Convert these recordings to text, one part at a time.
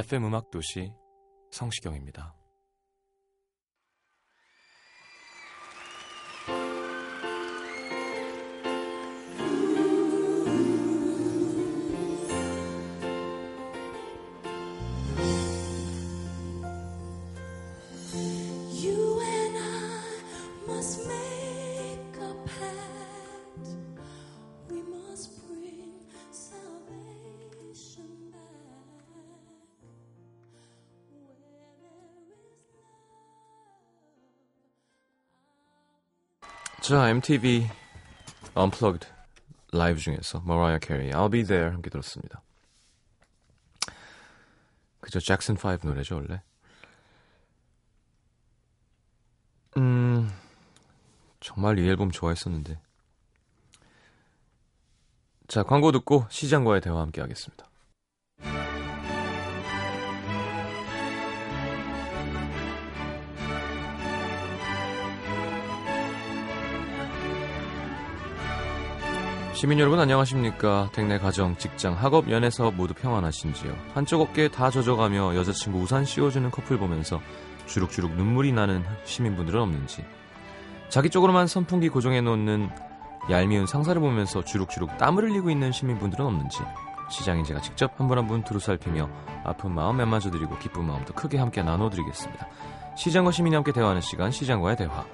FM 음악 도시 성시경입니다. 자, MTV Unplugged 라이브 중에서 머라이어 캐리 I'll Be There 함께 들었습니다. 그쵸 잭슨 5 노래죠, 원래. 음, 정말 이 앨범 좋아했었는데. 자, 광고 듣고 시장과의 대화 함께 하겠습니다. 시민 여러분 안녕하십니까? 댁내 가정, 직장, 학업, 연애서 모두 평안하신지요? 한쪽 어깨에 다 젖어가며 여자친구 우산 씌워주는 커플 보면서 주룩주룩 눈물이 나는 시민분들은 없는지 자기 쪽으로만 선풍기 고정해 놓는 얄미운 상사를 보면서 주룩주룩 땀을 흘리고 있는 시민분들은 없는지 시장인 제가 직접 한 분 한분 두루 살피며 아픈 마음 매맞아드리고 기쁜 마음도 크게 함께 나눠드리겠습니다. 시장과 시민이 함께 대화하는 시간 시장과의 대화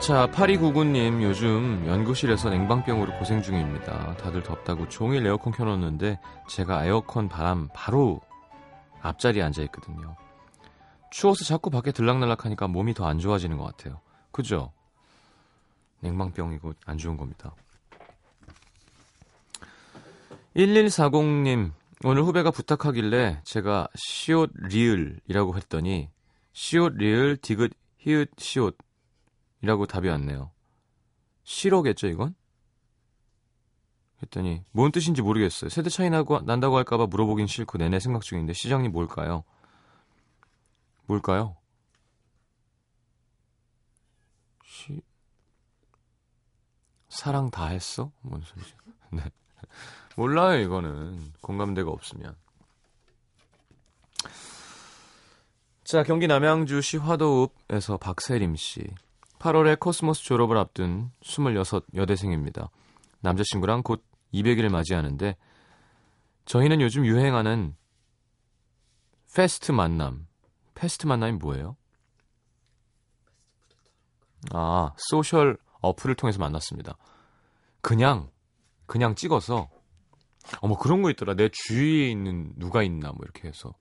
자, 8299님, 요즘 연구실에서 냉방병으로 고생 중입니다. 다들 덥다고 종일 에어컨 켜놓는데, 제가 에어컨 바람 바로 앞자리에 앉아있거든요. 추워서 자꾸 밖에 들락날락 하니까 몸이 더 안 좋아지는 것 같아요. 그죠? 냉방병이고 안 좋은 겁니다. 1140님, 오늘 후배가 부탁하길래 제가 시옷 리을이라고 했더니, 시옷 리을 디귿 히읗 시옷 이라고 답이 왔네요. 싫어겠죠, 이건? 했더니 뭔 뜻인지 모르겠어요. 세대 차이 나고, 난다고 할까봐 물어보긴 싫고 내내 생각 중인데 시장님 뭘까요? 뭘까요? 시... 사랑 다 했어? 뭔 소리지? 네. 몰라요, 이거는. 공감대가 없으면. 자, 경기 남양주 시 화도읍에서 박세림 씨. 8월에 코스모스 졸업을 앞둔 26 여대생입니다. 남자친구랑 곧 200일을 맞이하는데 저희는 요즘 유행하는 fast 만남. fast 만남이 뭐예요? 아, social 어플을 통해서 만났습니다. 그냥 그냥 찍어서 어머 그런 거 있더라. 내 주위에 있는 누가 있나 뭐 이렇게 해서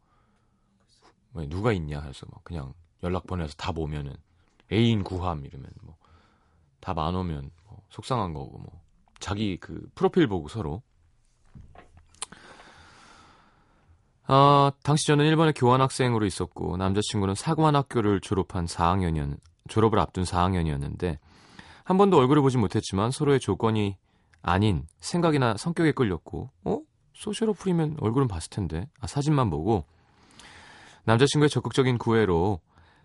뭐 누가 있냐 해서 막 그냥 연락 보내서 다 보면은 애인 구함 이러면 뭐 답 안 오면 뭐 속상한 거고 뭐 자기 그 프로필 보고 서로. 아 당시 저는 일본에 교환학생으로 있었고 남자친구는 사관학교를 졸업한 4학년이었 졸업을 앞둔 4학년이었는데 한 번도 얼굴을 보지 못했지만 서로의 조건이 아닌 생각이나 성격에 끌렸고 어? 소셜 어플이면 얼굴은 봤을 텐데. 아 사진만 보고 남자친구의 적극적인 구애로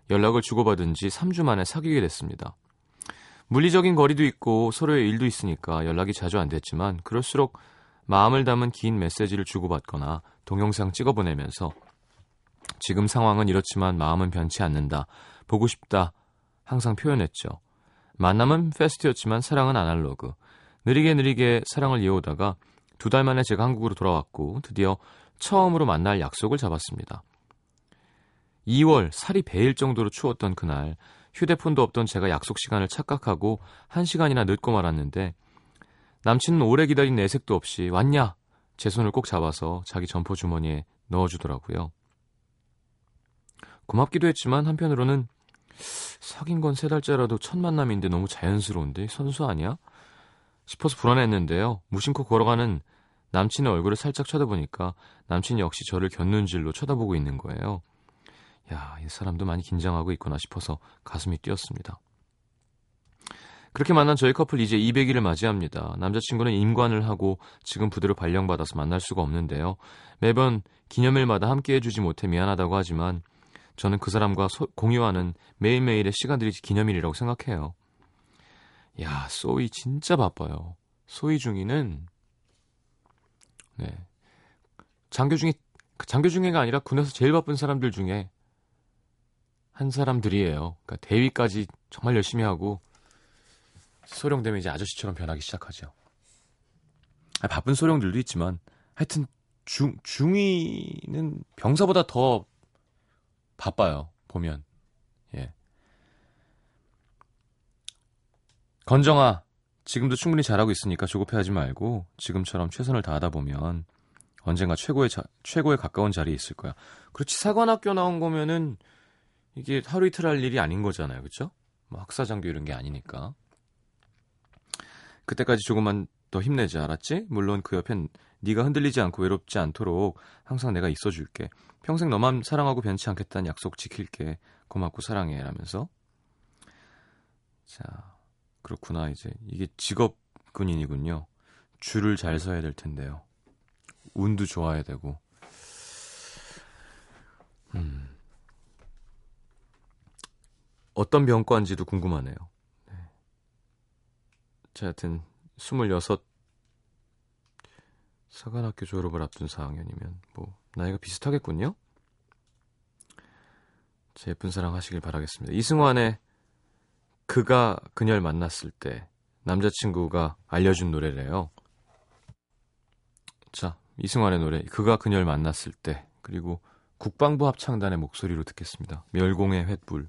연락을 주고받은 지 3주 만에 사귀게 됐습니다. 물리적인 거리도 있고 서로의 일도 있으니까 연락이 자주 안 됐지만 그럴수록 마음을 담은 긴 메시지를 주고받거나 동영상 찍어보내면서 지금 상황은 이렇지만 마음은 변치 않는다. 보고 싶다. 항상 표현했죠. 만남은 페스트였지만 사랑은 아날로그. 느리게 느리게 사랑을 이어오다가 두 달 만에 제가 한국으로 돌아왔고 드디어 처음으로 만날 약속을 잡았습니다. 2월 살이 베일 정도로 추웠던 그날 휴대폰도 없던 제가 약속 시간을 착각하고 1시간이나 늦고 말았는데 남친은 오래 기다린 내색도 없이 왔냐? 제 손을 꼭 잡아서 자기 점퍼 주머니에 넣어주더라고요. 고맙기도 했지만 한편으로는 사귄 건 세 달째라도 첫 만남인데 너무 자연스러운데 선수 아니야? 싶어서 불안했는데요. 무심코 걸어가는 남친의 얼굴을 살짝 쳐다보니까 남친이 역시 저를 곁눈질로 쳐다보고 있는 거예요. 야, 이 사람도 많이 긴장하고 있구나 싶어서 가슴이 뛰었습니다. 그렇게 만난 저희 커플 이제 200일을 맞이합니다. 남자친구는 임관을 하고 지금 부대로 발령받아서 만날 수가 없는데요. 매번 기념일마다 함께 해주지 못해 미안하다고 하지만 저는 그 사람과 소, 공유하는 매일매일의 시간들이 기념일이라고 생각해요. 야, 소이 진짜 바빠요. 소이 중이는 네. 장교 중에 장교 중에가 아니라 군에서 제일 바쁜 사람들 중에 한 사람들이에요. 그러니까 대위까지 정말 열심히 하고 소령되면 이제 아저씨처럼 변하기 시작하죠. 아, 바쁜 소령들도 있지만 하여튼 중 중위는 병사보다 더 바빠요. 보면 예. 건정아, 지금도 충분히 잘하고 있으니까 조급해하지 말고 지금처럼 최선을 다하다 보면 언젠가 최고의 자, 최고에 가까운 자리에 있을 거야. 그렇지 사관학교 나온 거면은 이게 하루 이틀 할 일이 아닌 거잖아요, 그렇죠? 뭐 학사장교 이런 게 아니니까. 그때까지 조금만 더 힘내자, 알았지? 물론 그 옆엔 네가 흔들리지 않고 외롭지 않도록 항상 내가 있어줄게. 평생 너만 사랑하고 변치 않겠다는 약속 지킬게. 고맙고 사랑해. 라면서. 자, 그렇구나. 이제 이게 직업 군인이군요. 줄을 잘 서야 될 텐데요. 운도 좋아야 되고. 음. 어떤 병과인지도 궁금하네요. 네. 자, 하여튼 26 사관학교 졸업을 앞둔 4학년이면 뭐 나이가 비슷하겠군요. 제 예쁜 사랑 하시길 바라겠습니다. 이승환의 그가 그녀를 만났을 때 남자친구가 알려준 노래래요. 자, 이승환의 노래 그가 그녀를 만났을 때 그리고 국방부 합창단의 목소리로 듣겠습니다. 멸공의 횃불.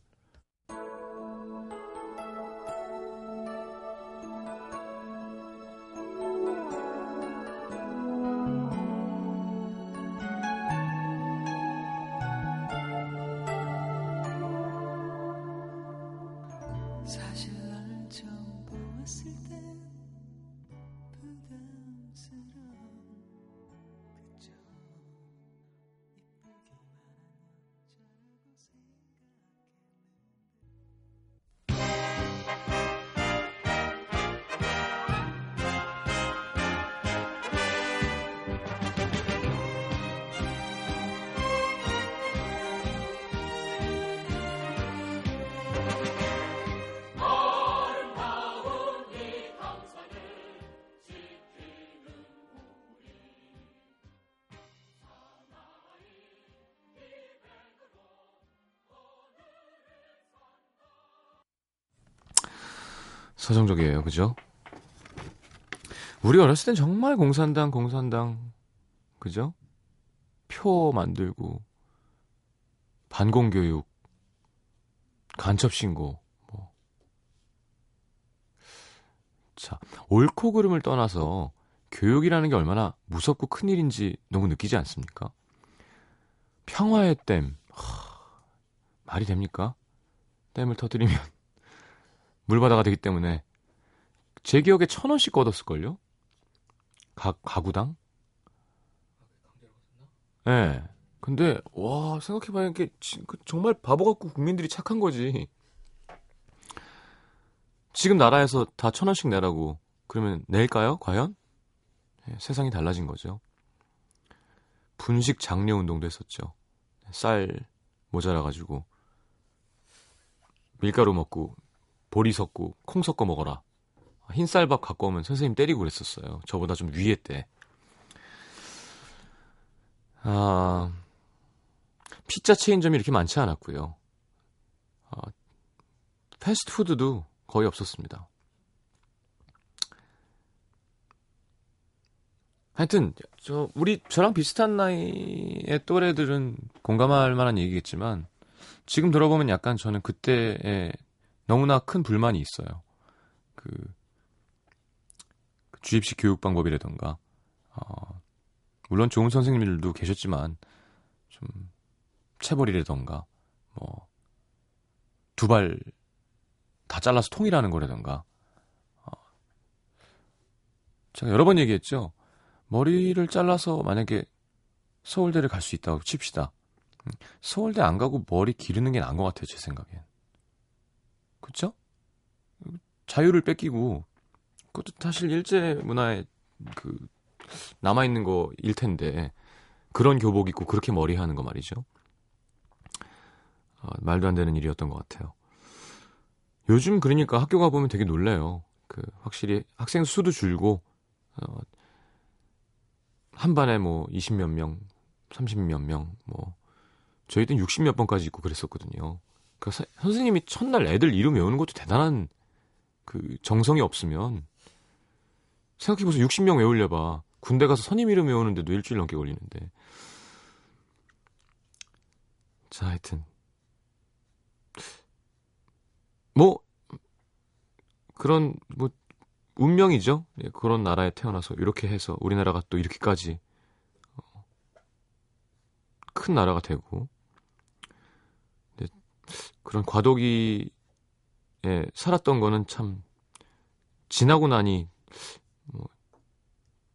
서정적이에요. 그죠? 우리 어렸을 땐 정말 공산당, 공산당, 그죠? 표 만들고, 반공교육, 간첩신고, 뭐. 자, 옳고 그름을 떠나서 교육이라는 게 얼마나 무섭고 큰일인지 너무 느끼지 않습니까? 평화의 댐, 하, 말이 됩니까? 댐을 터뜨리면 물바다가 되기 때문에 제 기억에 천 원씩 얻었을걸요? 각 가구당? 예. 네. 근데 와 생각해봐야 이게 지- 그 정말 바보 같고 국민들이 착한 거지. 지금 나라에서 다 천 원씩 내라고 그러면 낼까요? 과연? 예, 세상이 달라진 거죠. 분식 장려 운동도 했었죠. 쌀 모자라 가지고 밀가루 먹고 보리 섞고 콩 섞어 먹어라. 흰쌀밥 갖고 오면 선생님 때리고 그랬었어요. 저보다 좀 위에 때. 아, 피자 체인점이 이렇게 많지 않았고요. 아, 패스트푸드도 거의 없었습니다. 하여튼 저 우리 저랑 비슷한 나이의 또래들은 공감할 만한 얘기겠지만 지금 들어보면 약간 저는 그때에 너무나 큰 불만이 있어요. 그, 그 주입식 교육 방법이라던가, 어, 물론 좋은 선생님들도 계셨지만, 좀, 체벌이라던가, 뭐, 두 발 다 잘라서 통일하는 거라던가, 어, 제가 여러 번 얘기했죠. 머리를 잘라서 만약에 서울대를 갈 수 있다고 칩시다. 음, 서울대 안 가고 머리 기르는 게 나은 것 같아요, 제 생각엔. 그쵸? 자유를 뺏기고, 그것도 사실 일제 문화에 그, 남아 있는 거일 텐데, 그런 교복 입고 그렇게 머리 하는 거 말이죠. 어, 말도 안 되는 일이었던 것 같아요. 요즘 그러니까 학교 가 보면 되게 놀래요. 그, 확실히 학생 수도 줄고, 어, 한 반에 뭐 20몇 명, 30몇 명, 뭐, 저희 때는 60몇 번까지 있고 그랬었거든요. 그 사- 선생님이 첫날 애들 이름 외우는 것도 대단한 그 정성이 없으면 생각해보세요. 60명 외우려봐. 군대 가서 선임 이름 외우는데도 일주일 넘게 걸리는데. 자, 하여튼. 뭐, 그런, 뭐, 운명이죠. 예, 그런 나라에 태어나서 이렇게 해서 우리나라가 또 이렇게까지 어, 큰 나라가 되고 그런 과도기에 살았던 거는 참 지나고 나니 뭐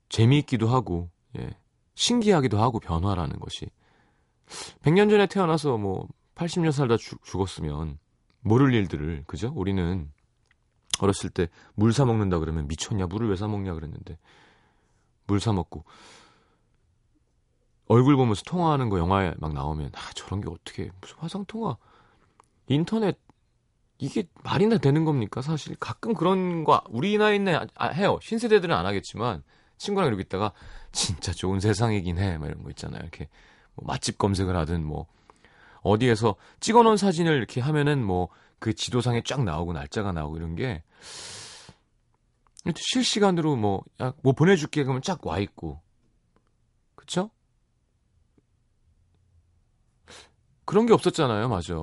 재미있기도 하고 예, 신기하기도 하고 변화라는 것이 100년 전에 태어나서 뭐 80년 살다 죽- 죽었으면 모를 일들을 그죠? 우리는 어렸을 때 물 사 먹는다 그러면 미쳤냐 물을 왜 사 먹냐 그랬는데 물 사 먹고 얼굴 보면서 통화하는 거 영화에 막 나오면 아 저런 게 어떻게 무슨 화상 통화 인터넷 이게 말이나 되는 겁니까 사실 가끔 그런 거 우리 나이는 아- 아, 해요 신세대들은 안 하겠지만 친구랑 이러고 있다가 진짜 좋은 세상이긴 해 막 이런 거 있잖아요 이렇게 뭐 맛집 검색을 하든 뭐 어디에서 찍어놓은 사진을 이렇게 하면은 뭐 그 지도상에 쫙 나오고 날짜가 나오고 이런 게 실시간으로 뭐, 야, 뭐 보내줄게 그러면 쫙 와 있고. 그쵸? 그런 게 없었잖아요, 맞아.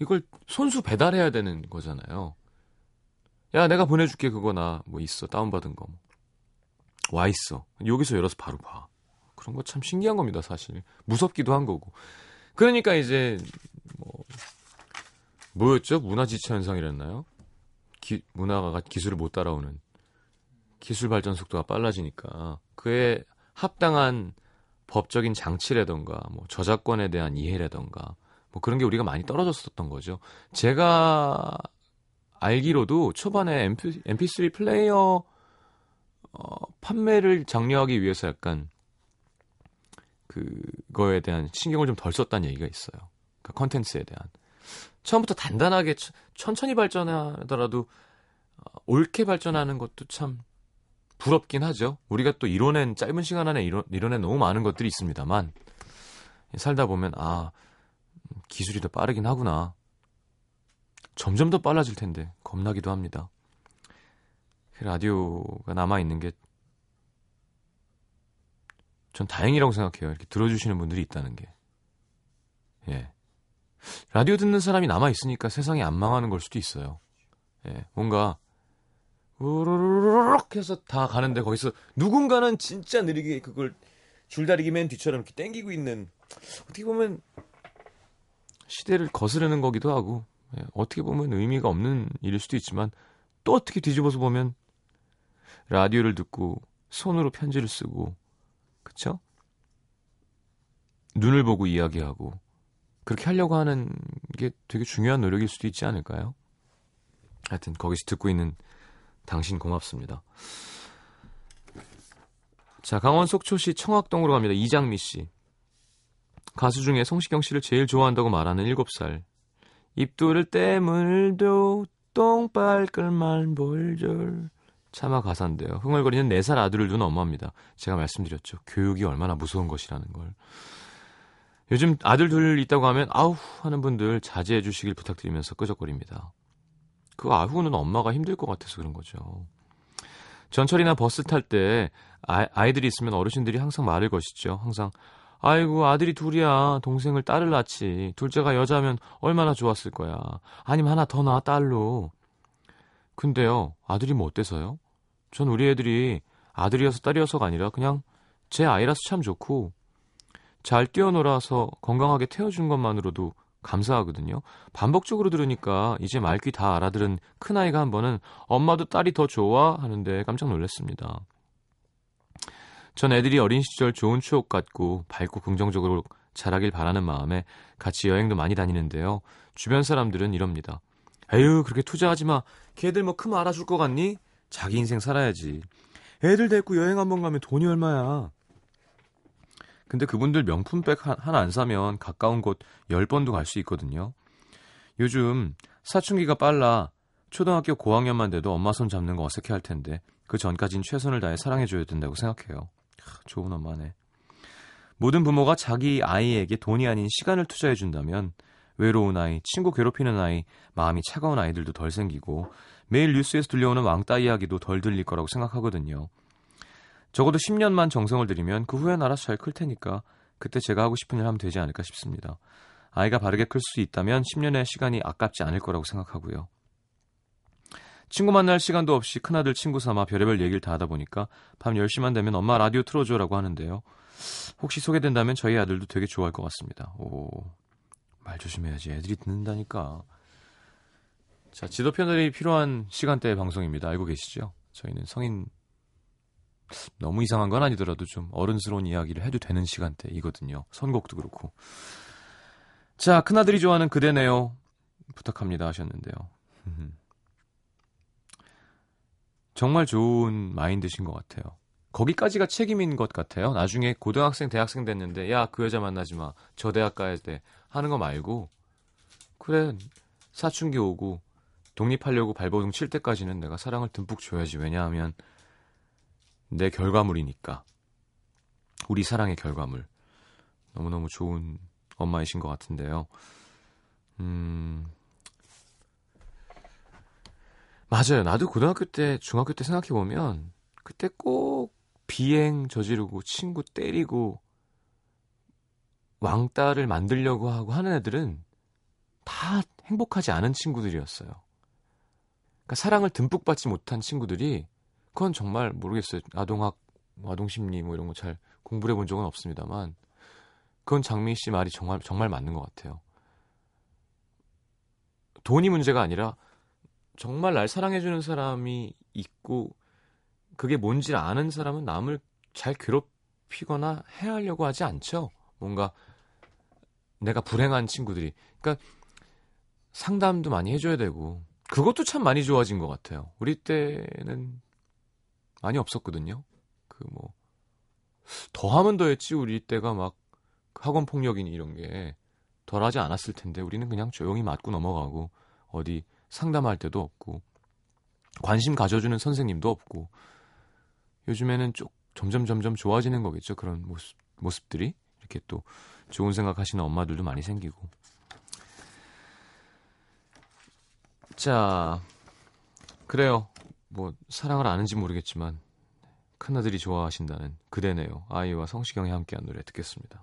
이걸 손수 배달해야 되는 거잖아요. 야, 내가 보내줄게 그거 나 뭐 있어 다운받은 거. 와 있어. 여기서 열어서 바로 봐. 그런 거 참 신기한 겁니다, 사실. 무섭기도 한 거고. 그러니까 이제 뭐 뭐였죠? 문화 지체 현상이랬나요? 기, 문화가 기술을 못 따라오는 기술 발전 속도가 빨라지니까 그에 합당한 법적인 장치라던가 뭐 저작권에 대한 이해라던가 뭐 그런 게 우리가 많이 떨어졌었던 거죠. 제가 알기로도 초반에 MP, MP3 플레이어 어, 판매를 장려하기 위해서 약간 그거에 대한 신경을 좀 덜 썼다는 얘기가 있어요. 그 컨텐츠에 대한. 처음부터 단단하게 천- 천천히 발전하더라도 어, 옳게 발전하는 것도 참 부럽긴 하죠. 우리가 또 이뤄낸 짧은 시간 안에 이뤄, 이뤄낸 너무 많은 것들이 있습니다만 살다 보면 아 음, 기술이 더 빠르긴 하구나. 점점 더 빨라질 텐데 겁나기도 합니다. 그 라디오가 남아 있는 게 전 다행이라고 생각해요. 이렇게 들어주시는 분들이 있다는 게. 예. 라디오 듣는 사람이 남아 있으니까 세상이 안 망하는 걸 수도 있어요. 예. 뭔가 우르르륵 해서 다 가는데 거기서 누군가는 진짜 느리게 그걸 줄다리기 맨 뒤처럼 이렇게 땡기고 있는 어떻게 보면 시대를 거스르는 거기도 하고 예, 어떻게 보면 의미가 없는 일일 수도 있지만 또 어떻게 뒤집어서 보면 라디오를 듣고 손으로 편지를 쓰고 그쵸? 눈을 보고 이야기하고 그렇게 하려고 하는 게 되게 중요한 노력일 수도 있지 않을까요? 하여튼 거기서 듣고 있는 당신 고맙습니다. 자, 강원 속초시 청학동으로 갑니다. 이장미 씨. 가수 중에 성시경 씨를 제일 좋아한다고 말하는 7살. 입술을 떼물도 똥빨끌말 볼줄 차마 가사인데요. 흥얼거리는 4살 아들을 둔 엄마입니다. 제가 말씀드렸죠. 교육이 얼마나 무서운 것이라는 걸. 요즘 아들 둘 있다고 하면 아우 하는 분들 자제해 주시길 부탁드리면서 끄적거립니다. 그 아후는 엄마가 힘들 것 같아서 그런 거죠. 전철이나 버스 탈 때 아, 이들이 있으면 어르신들이 항상 말을 거시죠. 항상 아이고 아들이 둘이야 동생을 딸을 낳지 둘째가 여자면 얼마나 좋았을 거야 아니면 하나 더 낳아 딸로 근데요 아들이 뭐 어때서요? 전 우리 애들이 아들이어서 딸이어서가 아니라 그냥 제 아이라서 참 좋고 잘 뛰어놀아서 건강하게 태워준 것만으로도 감사하거든요. 반복적으로 들으니까 이제 말귀 다 알아들은 큰아이가 한 번은 엄마도 딸이 더 좋아 하는데 깜짝 놀랐습니다. 전 애들이 어린 시절 좋은 추억 같고 밝고 긍정적으로 자라길 바라는 마음에 같이 여행도 많이 다니는데요. 주변 사람들은 이럽니다. 에휴 그렇게 투자하지 마. 걔들 뭐 크면 알아줄 것 같니? 자기 인생 살아야지. 애들 데리고 여행 한번 가면 돈이 얼마야. 근데 그분들 명품백 하나 안 사면 가까운 곳 10번도 갈 수 있거든요. 요즘 사춘기가 빨라 초등학교 고학년만 돼도 엄마 손 잡는 거 어색해 할 텐데 그 전까진 최선을 다해 사랑해줘야 된다고 생각해요. 하, 좋은 엄마네. 모든 부모가 자기 아이에게 돈이 아닌 시간을 투자해 준다면 외로운 아이, 친구 괴롭히는 아이, 마음이 차가운 아이들도 덜 생기고 매일 뉴스에서 들려오는 왕따 이야기도 덜 들릴 거라고 생각하거든요. 적어도 10년만 정성을 들이면 그 후엔 알아서 잘 클 테니까 그때 제가 하고 싶은 일 하면 되지 않을까 싶습니다. 아이가 바르게 클 수 있다면 10년의 시간이 아깝지 않을 거라고 생각하고요. 친구 만날 시간도 없이 큰아들 친구 삼아 별의별 얘기를 다 하다 보니까 밤 10시만 되면 엄마 라디오 틀어줘라고 하는데요. 혹시 소개된다면 저희 아들도 되게 좋아할 것 같습니다. 오, 말 조심해야지. 애들이 듣는다니까. 자, 지도 편들이 필요한 시간대의 방송입니다. 알고 계시죠? 저희는 성인 너무 이상한 건 아니더라도 좀 어른스러운 이야기를 해도 되는 시간대이거든요. 선곡도 그렇고. 자, 큰아들이 좋아하는 그대네요. 부탁합니다 하셨는데요. 정말 좋은 마인드신 것 같아요. 거기까지가 책임인 것 같아요. 나중에 고등학생, 대학생 됐는데, 야, 그 여자 만나지 마. 저 대학 가야 돼. 하는 거 말고, 그래, 사춘기 오고, 독립하려고 발버둥 칠 때까지는 내가 사랑을 듬뿍 줘야지. 왜냐하면, 내 결과물이니까. 우리 사랑의 결과물. 너무너무 좋은 엄마이신 것 같은데요. 음, 맞아요. 나도 고등학교 때, 중학교 때 생각해 보면, 그때 꼭 비행 저지르고, 친구 때리고, 왕따를 만들려고 하고 하는 애들은 다 행복하지 않은 친구들이었어요. 그러니까 사랑을 듬뿍 받지 못한 친구들이, 그건 정말 모르겠어요. 아동학, 아동심리 뭐 이런 거 잘 공부를 해본 적은 없습니다만, 그건 장미 씨 말이 정말, 정말 맞는 것 같아요. 돈이 문제가 아니라, 정말 날 사랑해주는 사람이 있고 그게 뭔지 아는 사람은 남을 잘 괴롭히거나 해하려고 하지 않죠. 뭔가 내가 불행한 친구들이 그러니까 상담도 많이 해줘야 되고 그것도 참 많이 좋아진 것 같아요. 우리 때는 많이 없었거든요. 그 뭐 더 하면 더했지 우리 때가 막 학원 폭력이니 이런 게 덜하지 않았을 텐데 우리는 그냥 조용히 맞고 넘어가고 어디 상담할 때도 없고 관심 가져주는 선생님도 없고 요즘에는 좀 점점 점점 좋아지는 거겠죠? 그런 모습 모습들이? 이렇게 또 좋은 생각하시는 엄마들도 많이 생기고. 자 그래요. 뭐 사랑을 아는지 모르겠지만 큰아들이 좋아하신다는 그대네요. 아이와 성시경이 함께한 노래 듣겠습니다.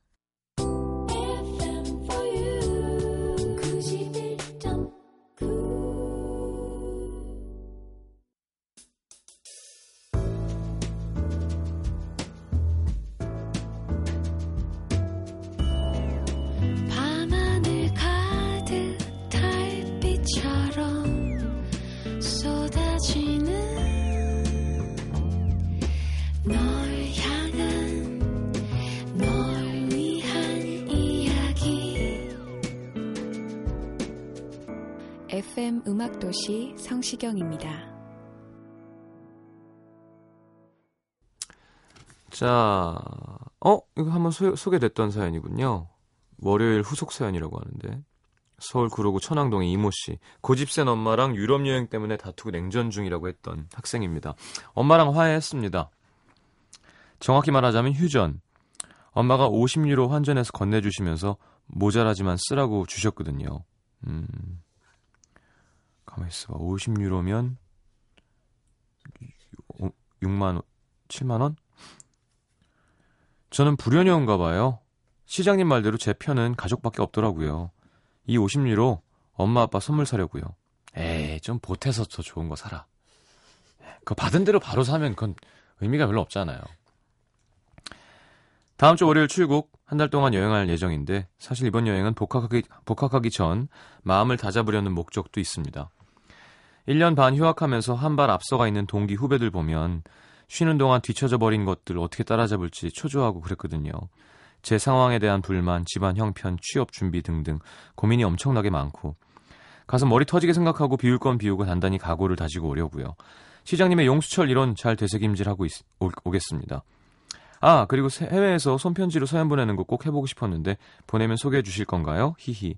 FM 음악도시 성시경입니다. 자, 어? 이거 한번 소, 소개됐던 사연이군요. 월요일 후속 사연이라고 하는데. 서울 구로구 천왕동의 이모 씨. 고집 센 엄마랑 유럽 여행 때문에 다투고 냉전 중이라고 했던 학생입니다. 엄마랑 화해했습니다. 정확히 말하자면 휴전. 엄마가 50유로 환전해서 건네주시면서 모자라지만 쓰라고 주셨거든요. 음. 가만히 있어봐. 50유로면 6만 원, 7만 원? 저는 불효녀인가 봐요. 시장님 말대로 제 편은 가족밖에 없더라고요. 이 50유로 엄마 아빠 선물 사려고요. 에이, 좀 보태서 더 좋은 거 사라. 그거 받은 대로 바로 사면 그건 의미가 별로 없잖아요. 다음 주 월요일 출국, 한 달 동안 여행할 예정인데, 사실 이번 여행은 복학하기, 복학하기 전 마음을 다잡으려는 목적도 있습니다. 1년 반 휴학하면서 한 발 앞서가 있는 동기 후배들 보면 쉬는 동안 뒤처져 버린 것들 어떻게 따라잡을지 초조하고 그랬거든요. 제 상황에 대한 불만, 집안 형편, 취업 준비 등등 고민이 엄청나게 많고 가서 머리 터지게 생각하고 비울 건 비우고 단단히 각오를 다지고 오려고요. 시장님의 용수철 이론 잘 되새김질하고 있, 오, 오겠습니다. 아 그리고 세- 해외에서 손편지로 사연 보내는 거 꼭 해보고 싶었는데 보내면 소개해 주실 건가요? 히히.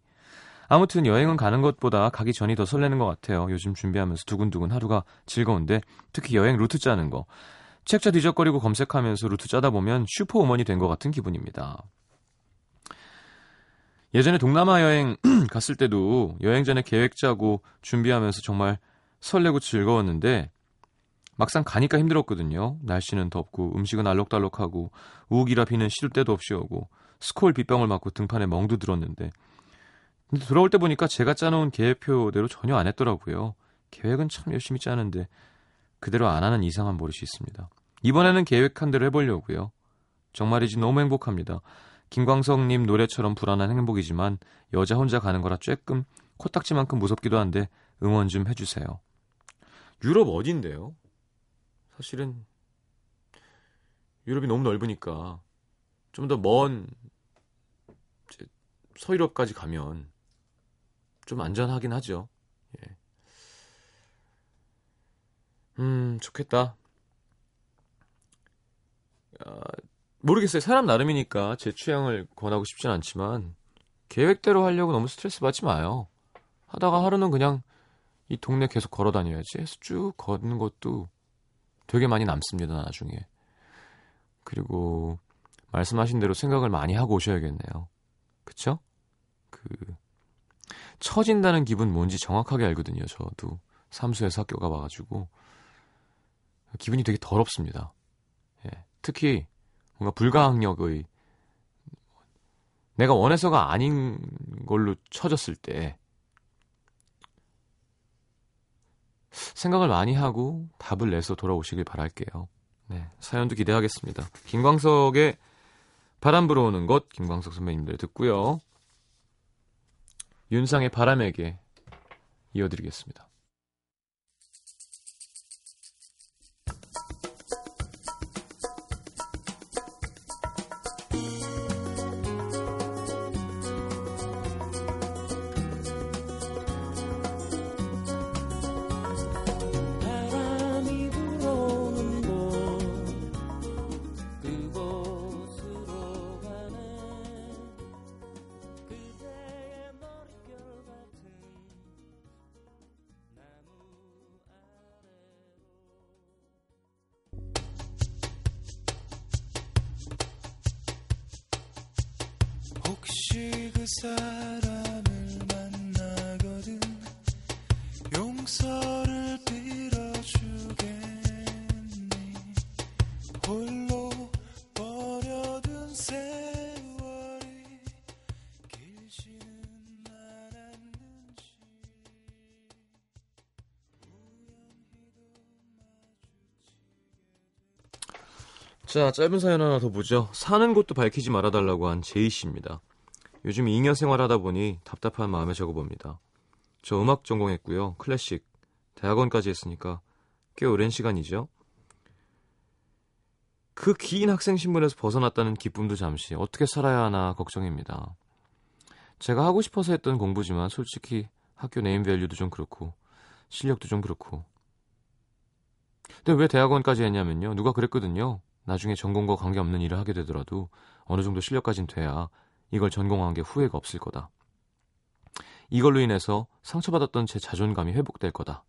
아무튼 여행은 가는 것보다 가기 전이 더 설레는 것 같아요. 요즘 준비하면서 두근두근 하루가 즐거운데 특히 여행 루트 짜는 거. 책자 뒤적거리고 검색하면서 루트 짜다 보면 슈퍼우먼이 된 것 같은 기분입니다. 예전에 동남아 여행 갔을 때도 여행 전에 계획 짜고 준비하면서 정말 설레고 즐거웠는데 막상 가니까 힘들었거든요. 날씨는 덥고 음식은 알록달록하고 우기라 비는 시도 때도 없이 오고 스콜 빗방울 맞고 등판에 멍도 들었는데 근데 돌아올 때 보니까 제가 짜놓은 계획표대로 전혀 안 했더라고요. 계획은 참 열심히 짜는데 그대로 안 하는 이상한 버릇이 있습니다. 이번에는 계획한 대로 해보려고요. 정말이지 너무 행복합니다. 김광석님 노래처럼 불안한 행복이지만 여자 혼자 가는 거라 쬐끔 코딱지만큼 무섭기도 한데 응원 좀 해주세요. 유럽 어딘데요? 사실은 유럽이 너무 넓으니까 좀 더 먼 서유럽까지 가면 좀 안전하긴 하죠. 예. 음, 좋겠다. 아, 모르겠어요. 사람 나름이니까 제 취향을 권하고 싶진 않지만 계획대로 하려고 너무 스트레스 받지 마요. 하다가 하루는 그냥 이 동네 계속 걸어 다녀야지 해서 쭉 걷는 것도 되게 많이 남습니다, 나중에. 그리고 말씀하신 대로 생각을 많이 하고 오셔야겠네요. 그쵸? 그 처진다는 기분 뭔지 정확하게 알거든요. 저도 삼수에서 학교 가봐가지고 기분이 되게 더럽습니다. 예. 특히 뭔가 불가항력의 내가 원해서가 아닌 걸로 처졌을 때 생각을 많이 하고 답을 내서 돌아오시길 바랄게요. 네, 사연도 기대하겠습니다. 김광석의 바람 불어오는 것 김광석 선배님들 듣고요. 윤상의 바람에게 이어드리겠습니다. 자, 짧은 사연 하나 더 보죠. 사는 곳도 밝히지 말아달라고 한 J 씨입니다. 요즘 잉여 생활하다 보니 답답한 마음에 적어봅니다. 저 음악 전공했고요. 클래식. 대학원까지 했으니까 꽤 오랜 시간이죠. 그 긴 학생 신분에서 벗어났다는 기쁨도 잠시 어떻게 살아야 하나 걱정입니다. 제가 하고 싶어서 했던 공부지만 솔직히 학교 네임 밸류도 좀 그렇고 실력도 좀 그렇고 근데 왜 대학원까지 했냐면요. 누가 그랬거든요. 나중에 전공과 관계없는 일을 하게 되더라도 어느 정도 실력까진 돼야 이걸 전공한 게 후회가 없을 거다. 이걸로 인해서 상처받았던 제 자존감이 회복될 거다.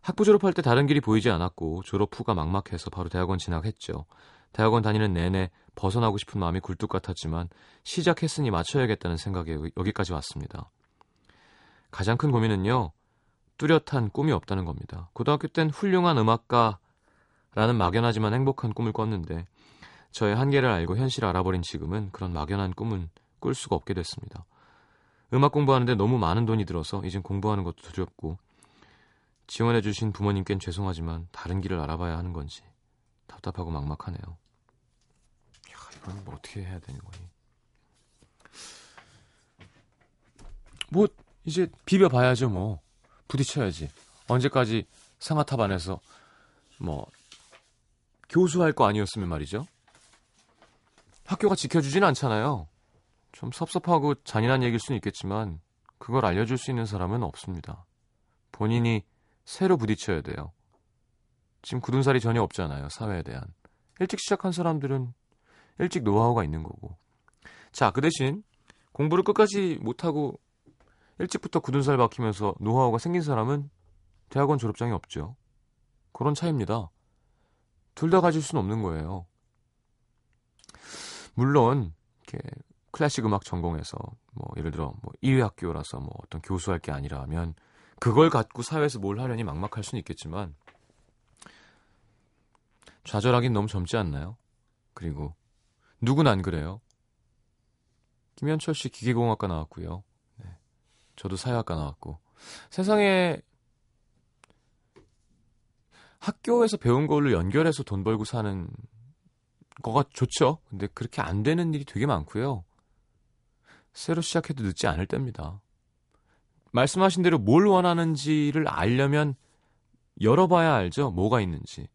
학부 졸업할 때 다른 길이 보이지 않았고 졸업 후가 막막해서 바로 대학원 진학했죠. 대학원 다니는 내내 벗어나고 싶은 마음이 굴뚝 같았지만 시작했으니 맞춰야겠다는 생각에 여기까지 왔습니다. 가장 큰 고민은요. 뚜렷한 꿈이 없다는 겁니다. 고등학교 땐 훌륭한 음악가 라는 막연하지만 행복한 꿈을 꿨는데 저의 한계를 알고 현실을 알아버린 지금은 그런 막연한 꿈은 꿀 수가 없게 됐습니다. 음악 공부하는데 너무 많은 돈이 들어서 이젠 공부하는 것도 두렵고 지원해주신 부모님께는 죄송하지만 다른 길을 알아봐야 하는 건지 답답하고 막막하네요. 야, 이건 뭐 어떻게 해야 되는 거니? 뭐 이제 비벼봐야죠 뭐 부딪혀야지 언제까지 상아탑 안에서 뭐 교수할 거 아니었으면 말이죠. 학교가 지켜주진 않잖아요. 좀 섭섭하고 잔인한 얘기일 수는 있겠지만 그걸 알려줄 수 있는 사람은 없습니다. 본인이 새로 부딪혀야 돼요. 지금 굳은 살이 전혀 없잖아요 사회에 대한. 일찍 시작한 사람들은 일찍 노하우가 있는 거고. 자 그 대신 공부를 끝까지 못하고 일찍부터 굳은 살 박히면서 노하우가 생긴 사람은 대학원 졸업장이 없죠. 그런 차이입니다. 둘 다 가질 수는 없는 거예요. 물론 이렇게 클래식 음악 전공해서 뭐 예를 들어 뭐 1위 학교라서 뭐 어떤 교수할 게 아니라면 그걸 갖고 사회에서 뭘 하려니 막막할 수는 있겠지만 좌절하긴 너무 젊지 않나요? 그리고 누군 안 그래요? 김현철 씨 기계공학과 나왔고요. 저도 사회학과 나왔고 세상에 학교에서 배운 걸로 연결해서 돈 벌고 사는 거가 좋죠. 근데 그렇게 안 되는 일이 되게 많고요. 새로 시작해도 늦지 않을 때입니다. 말씀하신 대로 뭘 원하는지를 알려면 열어봐야 알죠. 뭐가 있는지.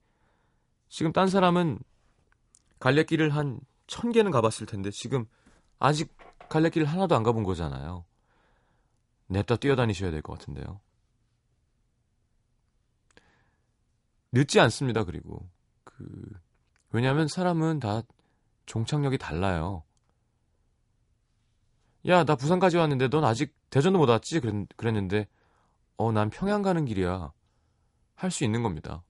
지금 딴 사람은 갈래길을 한 천 개는 가봤을 텐데 지금 아직 갈래길 하나도 안 가본 거잖아요. 냅다 뛰어다니셔야 될 것 같은데요. 늦지 않습니다. 그리고 그 왜냐하면 사람은 다 종착역이 달라요. 야, 나 부산까지 왔는데 넌 아직 대전도 못 왔지? 그랬, 그랬는데 어, 난 평양 가는 길이야. 할 수 있는 겁니다.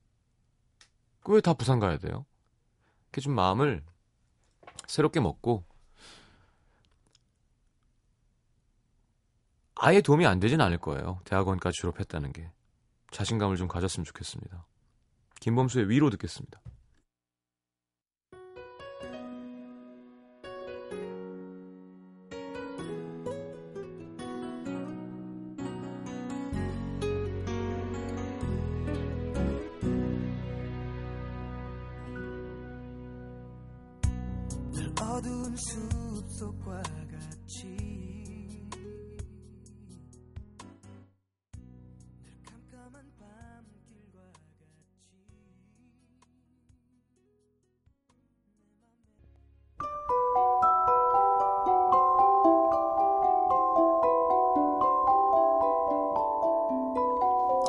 그 왜 다 부산 가야 돼요? 이렇게 좀 마음을 새롭게 먹고 아예 도움이 안 되진 않을 거예요. 대학원까지 졸업했다는 게. 자신감을 좀 가졌으면 좋겠습니다. 김범수의 위로 듣겠습니다. 늘 어두운 숲속과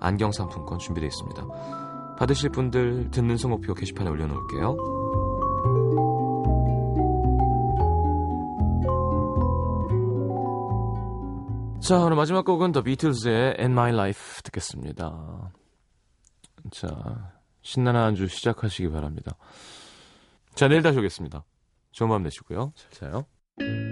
안경 상품권 준비되어 있습니다. 받으실 분들 듣는 성목표 게시판에 올려놓을게요. 자, 오늘 마지막 곡은 더 비틀즈의 And My Life 듣겠습니다. 자, 신나는 한 주 시작하시기 바랍니다. 자, 내일 다시 오겠습니다. 좋은 밤 되시고요. 잘 자요.